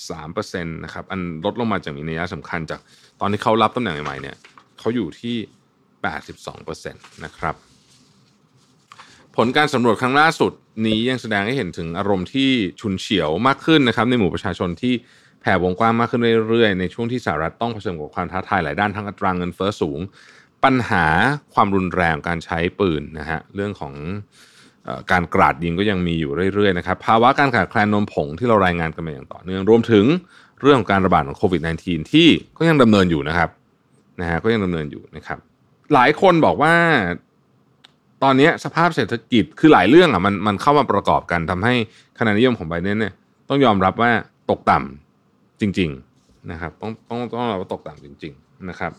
73%นะครับอันลดลงมาจากมีนัยสำคัญจากตอนที่เขารับตำแหน่งใหม่ๆเนี่ยเขาอยู่ที่ 82%นะครับผลการสำรวจครั้งล่าสุดนี้ยังแสดงให้เห็นถึงอารมณ์ที่ฉุนเฉียวมากขึ้นนะครับในหมู่ประชาชนที่ แผ่วงกว้างมากขึ้นเรื่อยๆ ในช่วงที่สหรัฐต้องเผชิญกับความท้าทายหลายด้านทั้งอัตราเงินเฟ้อสูง ปัญหาความรุนแรงการใช้ปืนนะฮะเรื่องของอการกราดยิงก็ยังมีอยู่เรื่อยๆนะครับภาวะการขาดแคลนนมผงที่เรารายงานกันมาอย่างต่อเนื่องรวมถึงเรื่องของการระบาดของโควิด -19 ที่ก็ยังดำเนินอยู่นะครับนะฮะก็ยังดำเนินอยู่นะครับ หลายคนบอกว่าตอนนี้สภาพเศรษฐกิจคือหลายเรื่องอะมันมันเข้ามาประกอบกันทำให้คะแนนนิยมของไบเดนเนี่ยต้องยอมรับว่าตกต่ำ จริง ๆนะครับ ต้องต้องต้องรับว่าตกต่ำจริง ๆ นะครับ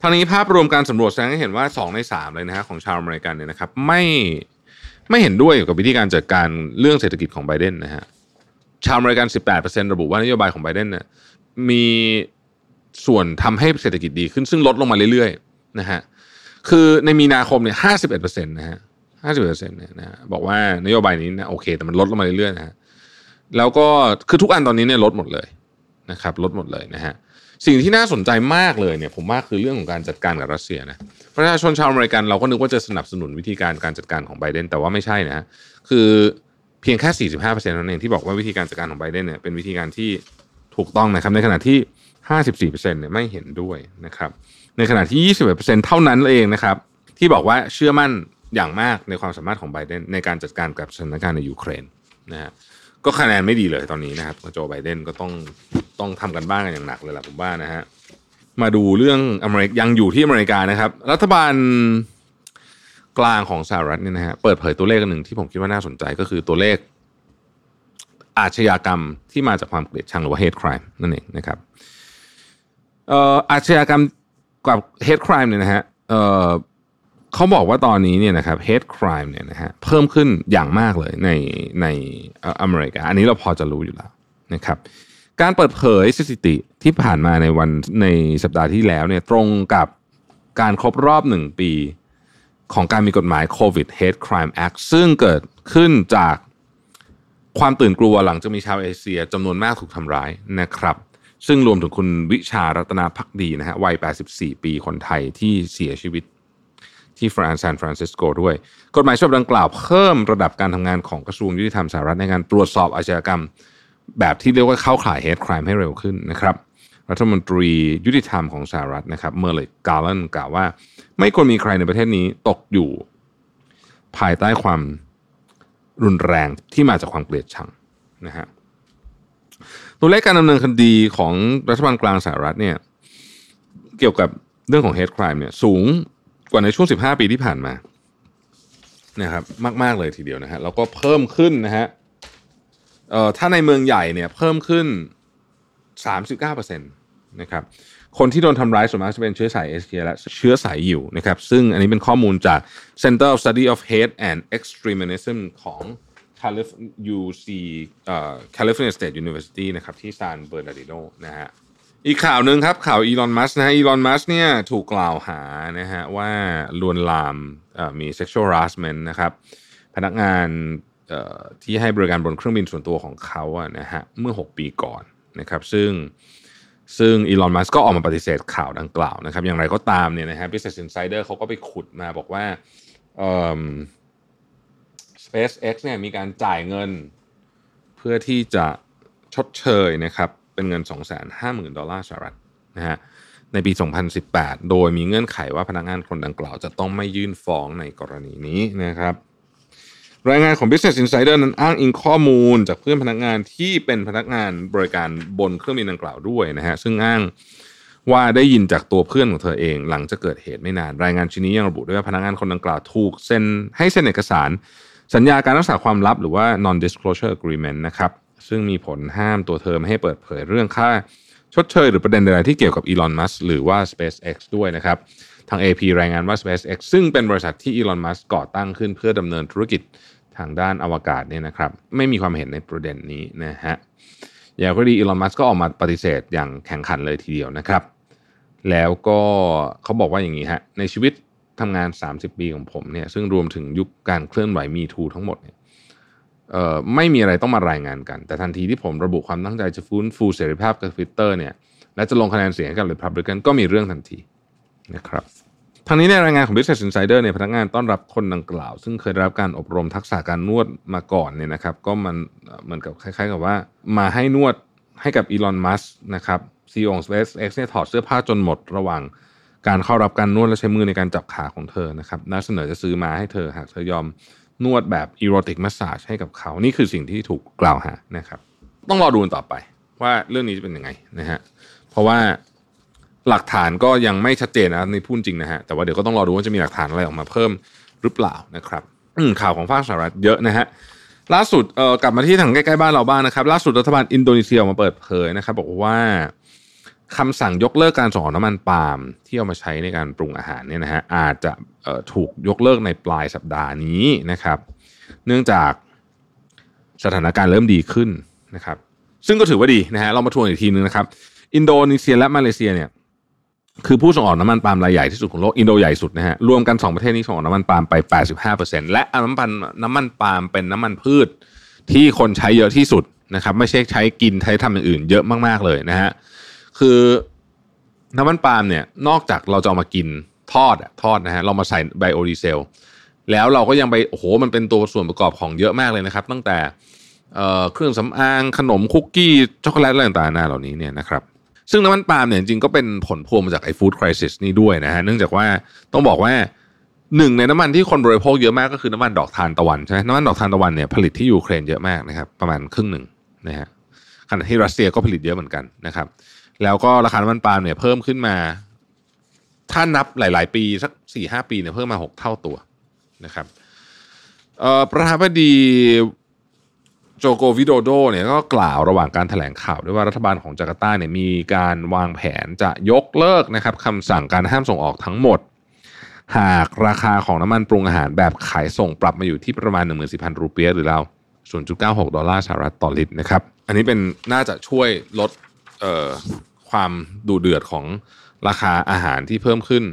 ทางนี้ภาพรวมการสำรวจแสดงให้เห็นว่า 2 ใน 3 เลยนะฮะของชาวอเมริกันเนี่ยนะครับ ไม่ไม่เห็นด้วยกับวิธีการจัดการเรื่องเศรษฐกิจของไบเดนนะฮะชาวอเมริกัน 18%ระบุว่านโยบายของไบเดนเนี่ยมีส่วนทำให้เศรษฐกิจดีขึ้นซึ่งลดลงมาเรื่อยๆนะฮะคือในมีนาคมเนี่ยห้าสิบเอ็ดเปอร์เซ็นต์นะฮะห้าสิบเปอร์เซ็นต์เนี่ยนะฮะบอกว่านโยบายนี้นะโอเค แต่มันลดลงมาเรื่อยๆนะฮะแล้วก็คือทุกอันตอนนี้เนี่ยลดหมดเลย นะครับลดหมดเลยนะฮะสิ่งที่น่าสนใจมากเลยเนี่ยผมว่าคือเรื่องของการจัดการกับรัสเซียนะประชาชนชาวอเมริกันเราก็นึกว่าจะสนับสนุนวิธีการการจัดการของไบเดนแต่ว่าไม่ใช่นะฮะคือเพียงแค่ 45%เท่านั้นเองที่บอกว่าวิธีการจัดการของไบเดนเนี่ยเป็นวิธีการที่ถูกต้องนะครับในขณะที่ 54%เนี่ยไม่เห็นด้วยนะครับในขณะที่ 21%เท่านั้นเองนะครับที่บอกว่าเชื่อมั่นอย่างมากในความสามารถของไบเดนในการจัดการกับสถานการณ์ในยูเครนนะฮะ ก็คะแนนไม่ดีเลยตอนนี้นะครับโจไบเดนก็ต้องต้องทำกันบ้างกันอย่างหนักเลยล่ะผมว่านะฮะมาดูเรื่องอเมริกยังอยู่ที่อเมริกานะครับ รัฐบาลกลางของสหรัฐเนี่ยนะฮะเปิดเผยตัวเลขอันหนึ่งที่ผมคิดว่าน่าสนใจก็คือตัวเลข อาชญากรรมที่มาจากความเกลียดชังหรือว่า hate crime นั่นเองนะครับเอ่ออาชญากรรมกับ hate crime เนี่ยนะฮะ เขาบอกว่าตอนนี้เนี่ยนะครับ hate crime เนี่ยนะฮะเพิ่มขึ้นอย่างมากเลยในในอเมริกา อันนี้เราพอจะรู้อยู่แล้วนะครับ การเปิดเผยสถิติที่ผ่านมาในวันในสัปดาห์ที่แล้วเนี่ยตรงกับการครบรอบหนึ่งปี ของการมีกฎหมาย COVID Hate Crime Act ซึ่งเกิดขึ้นจากความตื่นกลัวหลังจากมีชาวเอเชียจำนวนมากถูกทำร้ายนะครับ ซึ่งรวมถึงคุณวิชารัตนาพักดีนะฮะวัย 84 ปีคนไทยที่เสียชีวิต ที่ฟรานซานฟรานซิสโกด้วย กฎหมายฉบับดังกล่าวเพิ่มระดับการทำงานของกระทรวงยุติธรรมสหรัฐในการตรวจสอบอาชญากรรม แบบที่เรียกว่าเข้าข่าย hate crime ให้เร็วขึ้นนะครับรัฐมนตรียุติธรรมของสหรัฐนะครับเมอร์เลกกาลันกล่าวว่า ไม่ควรมีใครในประเทศนี้ตกอยู่ ภายใต้ความรุนแรงที่มาจากความเกลียดชังนะฮะตัวเลขการดำเนินคดีของรัฐบาลกลางสหรัฐเนี่ยเกี่ยวกับเรื่องของ hate crime เนี่ยสูง กว่าในช่วง 15 ปีที่ผ่านมานะครับมากๆเลยทีเดียวนะฮะแล้วก็เพิ่มขึ้นนะฮะเอ่อถ้าในเมืองใหญ่เนี่ยเพิ่มขึ้น 39%นะครับคนที่โดนทำร้ายส่วนมากจะเป็นเชื้อสายเอเชียและเชื้อสายยิวนะครับซึ่งอันนี้เป็นข้อมูลจาก Center of Study of Hate and Extremism ของ Calif- UC เอ่อ California State University นะครับที่ซานเบอร์นาร์ดิโนนะฮะ อีกข่าวหนึ่งครับข่าวอีลอนมัสก์นะฮะอีลอนมัสก์เนี่ยถูกกล่าวหานะฮะว่าลวนลามมี sexual harassment นะครับพนักงานที่ให้บริการบนเครื่องบินส่วนตัวของเขาอะนะฮะเมื่อ 6 ปีก่อนนะครับซึ่งซึ่งอีลอนมัสก็ออกมาปฏิเสธข่าวดังกล่าวนะครับอย่างไรก็ตามเนี่ยนะฮะ Business Insider เขาก็ไปขุดมาบอกว่าเออ SpaceX เนี่ยมีการจ่ายเงิน เพื่อที่จะชดเชยนะครับ เป็นเงิน 250,000 ดอลลาร์สหรัฐนะฮะในปี 2018 โดยมีเงื่อนไขว่าพนักงานคนดังกล่าวจะต้องไม่ยื่นฟ้องในกรณีนี้นะครับรายงานของ Business Insider นั้นอ้างอิงข้อมูลจากเพื่อนพนักงานที่เป็นพนักงานบริการบนเครื่องบินดังกล่าวด้วยนะฮะซึ่งอ้างว่าได้ยินจากตัวเพื่อนของเธอเองหลังจะเกิดเหตุไม่นาน รายงานชิ้นนี้ยังระบุด้วยว่าพนักงานคนดังกล่าวถูกเซ็นให้เซ็นเอกสาร สัญญาการรักษาความลับหรือว่า non disclosure agreement นะครับ ซึ่งมีผลห้ามตัวเธอไม่ให้เปิดเผยเรื่องค่า ชดเชยหรือประเด็นใดๆที่เกี่ยวกับอีลอนมัสหรือว่า SpaceX ด้วยนะครับ ทาง AP รายงานว่า SpaceX ซึ่งเป็นบริษัทที่อีลอนมัสก่อตั้งขึ้นเพื่อดำเนินธุรกิจทางด้านอวกาศเนี่ยนะครับ ไม่มีความเห็นในประเด็นนี้นะฮะอย่างก็ดีอีลอนมัสก็ออกมาปฏิเสธอย่างแข่งขันเลยทีเดียวนะครับ แล้วก็เขาบอกว่าอย่างนี้ฮะในชีวิตทำงาน 30 ปีของผมเนี่ยซึ่งรวมถึงยุคการเคลื่อนไหวมีทูทั้งหมดเนี่ย ไม่มีอะไรต้องมารายงานกัน แต่ทันทีที่ผมระบุความตั้งใจจะฟื้นฟูเสรีภาพกับทวิตเตอร์เนี่ยและจะลงคะแนนเสียงกับ Republican ก็มีเรื่องทันทีนะครับทางนี้ในรายงานของ Business Insider เนี่ยพนักงานต้อนรับคนดังกล่าว ซึ่งเคยได้รับการอบรมทักษะการนวดมาก่อนเนี่ยนะครับ ก็มันเอ่อเหมือนกับคล้ายๆกับว่า มาให้นวดให้กับอีลอนมัสนะครับซีอีโอของ SpaceX เนี่ยถอดเสื้อผ้าจนหมดระหว่างการเข้ารับการนวดและใช้มือในการจับขาของเธอนะครับน่าเสนอจะซื้อมาให้เธอหากเธอยอม นวดแบบ erotic massage ให้กับเขา นี่คือสิ่งที่ถูกกล่าวหานะครับ ต้องรอดูกันต่อไปว่าเรื่องนี้จะเป็นยังไงนะฮะ เพราะว่าหลักฐานก็ยังไม่ชัดเจนนะในพูดจริงนะฮะ แต่ว่าเดี๋ยวก็ต้องรอดูว่าจะมีหลักฐานอะไรออกมาเพิ่มหรือเปล่านะครับอืมข่าวของฟากสหรัฐเยอะนะฮะล่าสุดเอ่อกลับมาที่ทางใกล้ๆบ้านเราบ้างนะครับ ล่าสุดรัฐบาลอินโดนีเซียออกมาเปิดเผยนะครับ บอกว่า คำสั่งยกเลิกการส่งออกน้ำมันปาล์มที่เอามาใช้ในการปรุงอาหารเนี่ยนะฮะอาจจะถูกยกเลิกในปลายสัปดาห์นี้นะครับ เนื่องจากสถานการณ์เริ่มดีขึ้นนะครับ ซึ่งก็ถือว่าดีนะฮะเรามาทวนอีกทีนึงนะครับ อินโดนีเซียและมาเลเซียเนี่ยคือผู้ส่งออกน้ำมันปาล์มรายใหญ่ที่สุดของโลกอินโดใหญ่สุดนะฮะรวมกัน 2 ประเทศนี้ส่งออกน้ำมันปาล์มไป 85%และน้ำมันน้ำมันปาล์มเป็นน้ำมันพืชที่คนใช้เยอะที่สุดนะครับ ไม่ใช่ใช้กินใช้ทำอย่างอื่นเยอะมากๆเลยนะฮะ คือน้ำมันปาล์มเนี่ยนอกจากเราจะเอามากินทอดอะทอดนะฮะเรามาใส่ไบโอดีเซลแล้วเราก็ยังไปโอ้โหมันเป็นตัวส่วนประกอบของเยอะมากเลยนะครับ ตั้งแต่เเครื่องสำอางขนมคุกกี้ช็อกโกแลตอะไรต่างๆนานาเหล่านี้เนี่ยนะครับซึ่งน้ำมันปาล์มเนี่ยจริงก็เป็นผลพวงมาจากไอ้ food crisis นี่ด้วยนะฮะเนื่องจากว่าต้องบอกว่าหนึ่งในน้ำมันที่คนบริโภคเยอะมากก็คือน้ำมันดอกทานตะวันใช่ไหมน้ำมันดอกทานตะวันเนี่ยผลิตที่ยูเครนเยอะมากนะครับประมาณครึ่งหนึ่งนะฮะขณะที่รัสเซียก็ผลิตเยอะเหมือนกันนะครับ แล้วก็ราคาน้ำมันปาล์มเนี่ยเพิ่มขึ้นมา ถ้านับหลาย ๆ ปีสักสี่ห้าปีเนี่ยเพิ่มมาหกเท่าตัวนะครับประธานาธิบดีโจโกวิโดโดเนี่ยก็กล่าวระหว่างการแถลงข่าวด้วยว่ารัฐบาลของจาการ์ตาเนี่ยมีการวางแผนจะยกเลิกนะครับคำสั่งการห้ามส่งออกทั้งหมด หากราคาของน้ำมันปรุงอาหารแบบขายส่งปรับมาอยู่ที่ประมาณ 14,000 รูเปียหรือเรา0.96 ดอลลาร์สหรัฐต่อลิตรนะครับ อันนี้เป็นน่าจะช่วยลดเอ ความดูเดือดของราคาอาหารที่เพิ่มขึ้น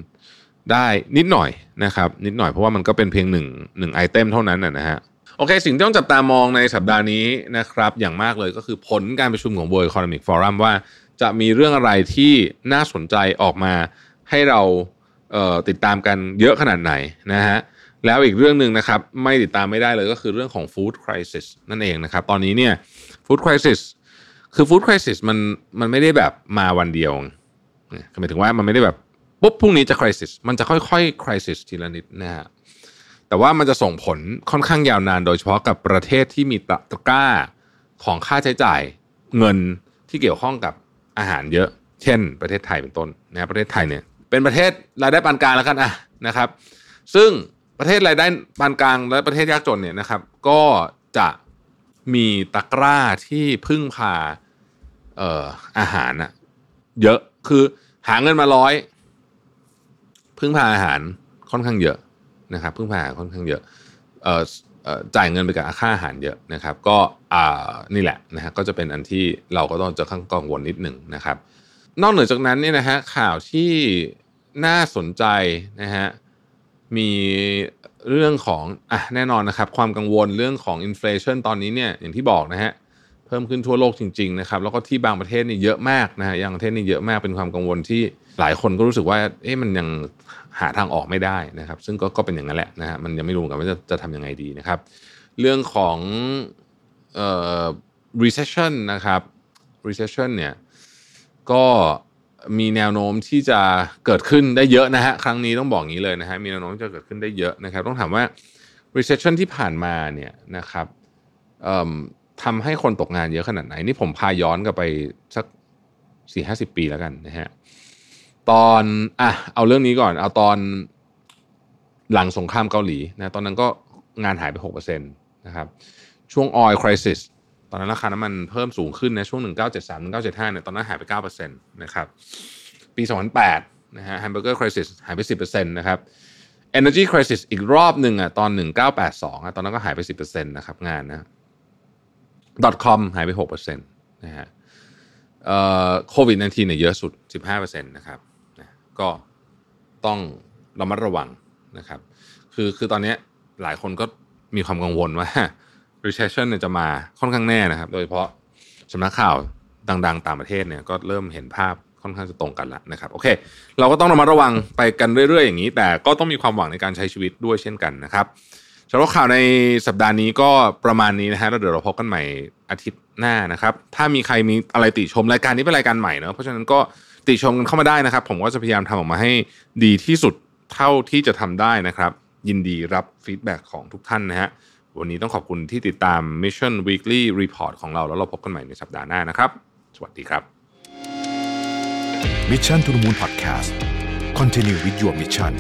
ได้นิดหน่อยนะครับนิดหน่อยเพราะว่ามันก็เป็นเพียงหนึ่งหนึ่งไอเทมเท่านั้นนะฮะโอเค สิ่งที่ต้องจับตามองในสัปดาห์นี้นะครับ อย่างมากเลยก็คือผลการประชุมของ World Economic Forum ว่าจะมีเรื่องอะไรที่น่าสนใจออกมาให้เราเติดตามกันเยอะขนาดไหนนะฮะแล้วอีกเรื่องหนึ่งนะครับ ไม่ติดตามไม่ได้เลยก็คือเรื่องของ Food Crisis นั่นเองนะครับ ตอนนี้เนี่ย Food Crisis คือ Food Crisis มันมันไม่ได้แบบมาวันเดียวหมายถึงว่ามันไม่ได้แบบปุ๊บพรุ่งนี้จะ crisis มันจะค่อยๆ crisis ทีละนิดนะฮะแต่ว่ามันจะส่งผลค่อนข้างยาวนานโดยเฉพาะกับประเทศที่มีตะกร้าของค่าใช้จ่ายเงินที่เกี่ยวข้องกับอาหารเยอะ เช่น ประเทศไทยเป็นต้นนะประเทศไทยเนี่ยเป็นประเทศรายได้ปานกลางแล้วกันอะนะครับ ซึ่งประเทศรายได้ปานกลางและประเทศยากจนเนี่ยนะครับ ก็จะ มีตะกร้าที่พึ่งพาเอ่ออาหารอะเยอะคือหาเงินมาร้อย พึ่งพาอาหารค่อนข้างเยอะนะครับ พึ่งพาอาหารค่อนข้างเยอะเอ่อจ่ายเงินไปกับค่าอาหารเยอะนะครับ ก็อ่านี่แหละนะฮะก็จะเป็นอันที่เราก็ต้องจะข้างกังวลนิดหนึ่งนะครับ นอกเหนือจากนั้นเนี่ยนะฮะข่าวที่น่าสนใจนะฮะมี เรื่องของอะแน่นอนนะครับ ความกังวลเรื่องของอินฟลชันตอนนี้เนี่ยอย่างที่บอกนะฮะเพิ่มขึ้นทั่วโลกจริงๆนะครับแล้วก็ที่บางประเทศนี่เยอะมากนะฮะอย่างประเทศนี่เยอะมากเป็นความกังวลที่หลายคนก็รู้สึกว่าเอ๊ะมันยังหาทางออกไม่ได้นะครับ ซึ่งก็ก็เป็นอย่างนั้นแหละนะฮะมันยังไม่รู้กันว่าจะจะทำยังไงดีนะครับ เรื่องของเอ่อ recession นะครับ recession เนี่ยก็ มีแนวโน้มที่จะเกิดขึ้นได้เยอะนะฮะครั้งนี้ต้องบอกงี้เลยนะฮะมีแนวโน้มจะเกิดขึ้นได้เยอะนะครับ ต้องถามว่า recession ที่ผ่านมาเนี่ยนะครับทำให้คนตกงานเยอะขนาดไหน นี่ผมพาย้อนกลับไปสักสี่ห้าสิบปีแล้วกันนะฮะตอนอะเอาเรื่องนี้ก่อน เอาตอนหลังสงครามเกาหลีนะตอนนั้นก็งานหายไปหกเปอร์เซ็นต์นะครับช่วง oil crisis ตอนนั้นราคาน้ำมันเพิ่มสูงขึ้นในช่วง 1973 1975เนี่ยตอนนั้นหายไป 9%นะครับปี 2008นะฮะ hamburger crisis หายไป 10%นะครับ energy crisis อีกรอบหนึ่งอะตอน 1982อะตอนนั้นก็หายไป 10%นะครับงานนะ .com หายไป6%นะฮะโควิด -19 เนี่ยเยอะสุด 15%นะครับก็ต้องระมัดระวังนะครับ คือคือตอนนี้หลายคนก็มีความกังวลว่า recession เนี่ยจะมาค่อนข้างแน่นะครับ โดยเฉพาะสำนักข่าวดัง ๆ ต่างประเทศเนี่ยก็เริ่มเห็นภาพค่อนข้างจะตรงกันแล้วนะครับโอเค เราก็ต้องระมัดระวังไปกันเรื่อย ๆ อย่างนี้ แต่ก็ต้องมีความหวังในการใช้ชีวิตด้วยเช่นกันนะครับสำหรับข่าวในสัปดาห์นี้ก็ประมาณนี้นะฮะแล้วเดี๋ยวเราพบกันใหม่อาทิตย์หน้านะครับ ถ้ามีใครมีอะไรติชมรายการนี้เป็นรายการใหม่เนาะเพราะฉะนั้นก็ติชมกันเข้ามาได้นะครับ ผมก็จะพยายามทำออกมาให้ดีที่สุดเท่าที่จะทำได้นะครับ ยินดีรับฟีดแบ็ของทุกท่านนะฮะ วันนี้ต้องขอบคุณที่ติดตาม Mission Weekly Report ของเราแล้วเราพบกันใหม่ในสัปดาห์หน้านะครับ สวัสดีครับ Mission to the Moon Podcast Continue with your mission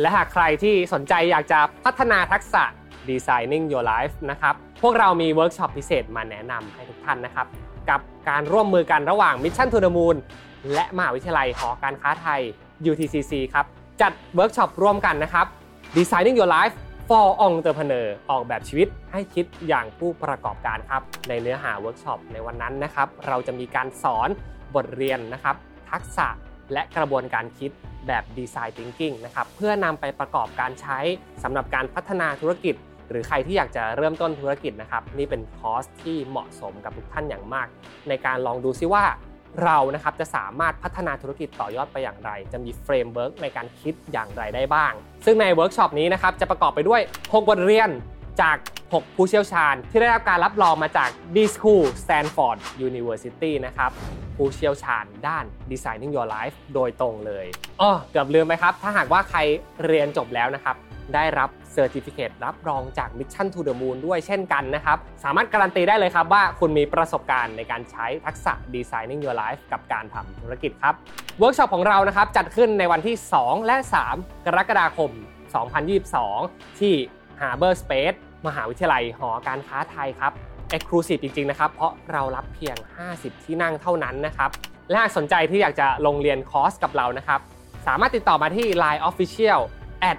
และหากใครที่สนใจอยากจะพัฒนาทักษะ Designing Your Life นะครับ พวกเรามีเวิร์กช็อปพิเศษมาแนะนำให้ทุกท่านนะครับ กับการร่วมมือกันระหว่าง Mission to the Moon และมหาวิทยาลัยหอการค้าไทย UTCC ครับจัดเวิร์กช็อปร่วมกันนะครับ Designing Your Life for Entrepreneur ออกแบบชีวิตให้คิดอย่างผู้ประกอบการครับ ในเนื้อหาเวิร์กช็อปในวันนั้นนะครับ เราจะมีการสอนบทเรียนนะครับ ทักษะและกระบวนการคิดแบบ design thinking นะครับเพื่อนำไปประกอบการใช้สำหรับการพัฒนาธุรกิจ หรือใครที่อยากจะเริ่มต้นธุรกิจนะครับ นี่เป็นคอร์สที่เหมาะสมกับทุกท่านอย่างมาก ในการลองดูซิว่า เรานะครับจะสามารถพัฒนาธุรกิจต่อยอดไปอย่างไร จะมี framework ในการคิดอย่างไรได้บ้าง ซึ่งในเวิร์กช็อปนี้นะครับจะประกอบไปด้วย 6 บทเรียนจาก 6 ผู้เชี่ยวชาญ ที่ได้รับการรับรองมาจาก D School Stanford University นะครับผู้เชี่ยวชาญด้าน Designing Your Life โดยตรงเลยอ๋อเกือบลืมไปครับ ถ้าหากว่าใครเรียนจบแล้วนะครับ ได้รับ certificate รับรองจาก Mission to the Moon ด้วยเช่นกันนะครับ สามารถการันตีได้เลยครับว่าคุณมีประสบการณ์ในการใช้ทักษะ Designing Your Life กับการทำธุรกิจครับเวิร์กช็อปของเรานะครับจัดขึ้นในวันที่ 2 และ 3 กรกฎาคม 2022 ที่ Harbor Space มหาวิทยาลัยหอการค้าไทยครับ Exclusive จริง ๆ นะครับ เพราะเรารับเพียง 50 ที่นั่งเท่านั้นนะครับ และหากสนใจที่อยากจะลงเรียนคอร์สกับเรานะครับ สามารถติดต่อมาที่ Line Official at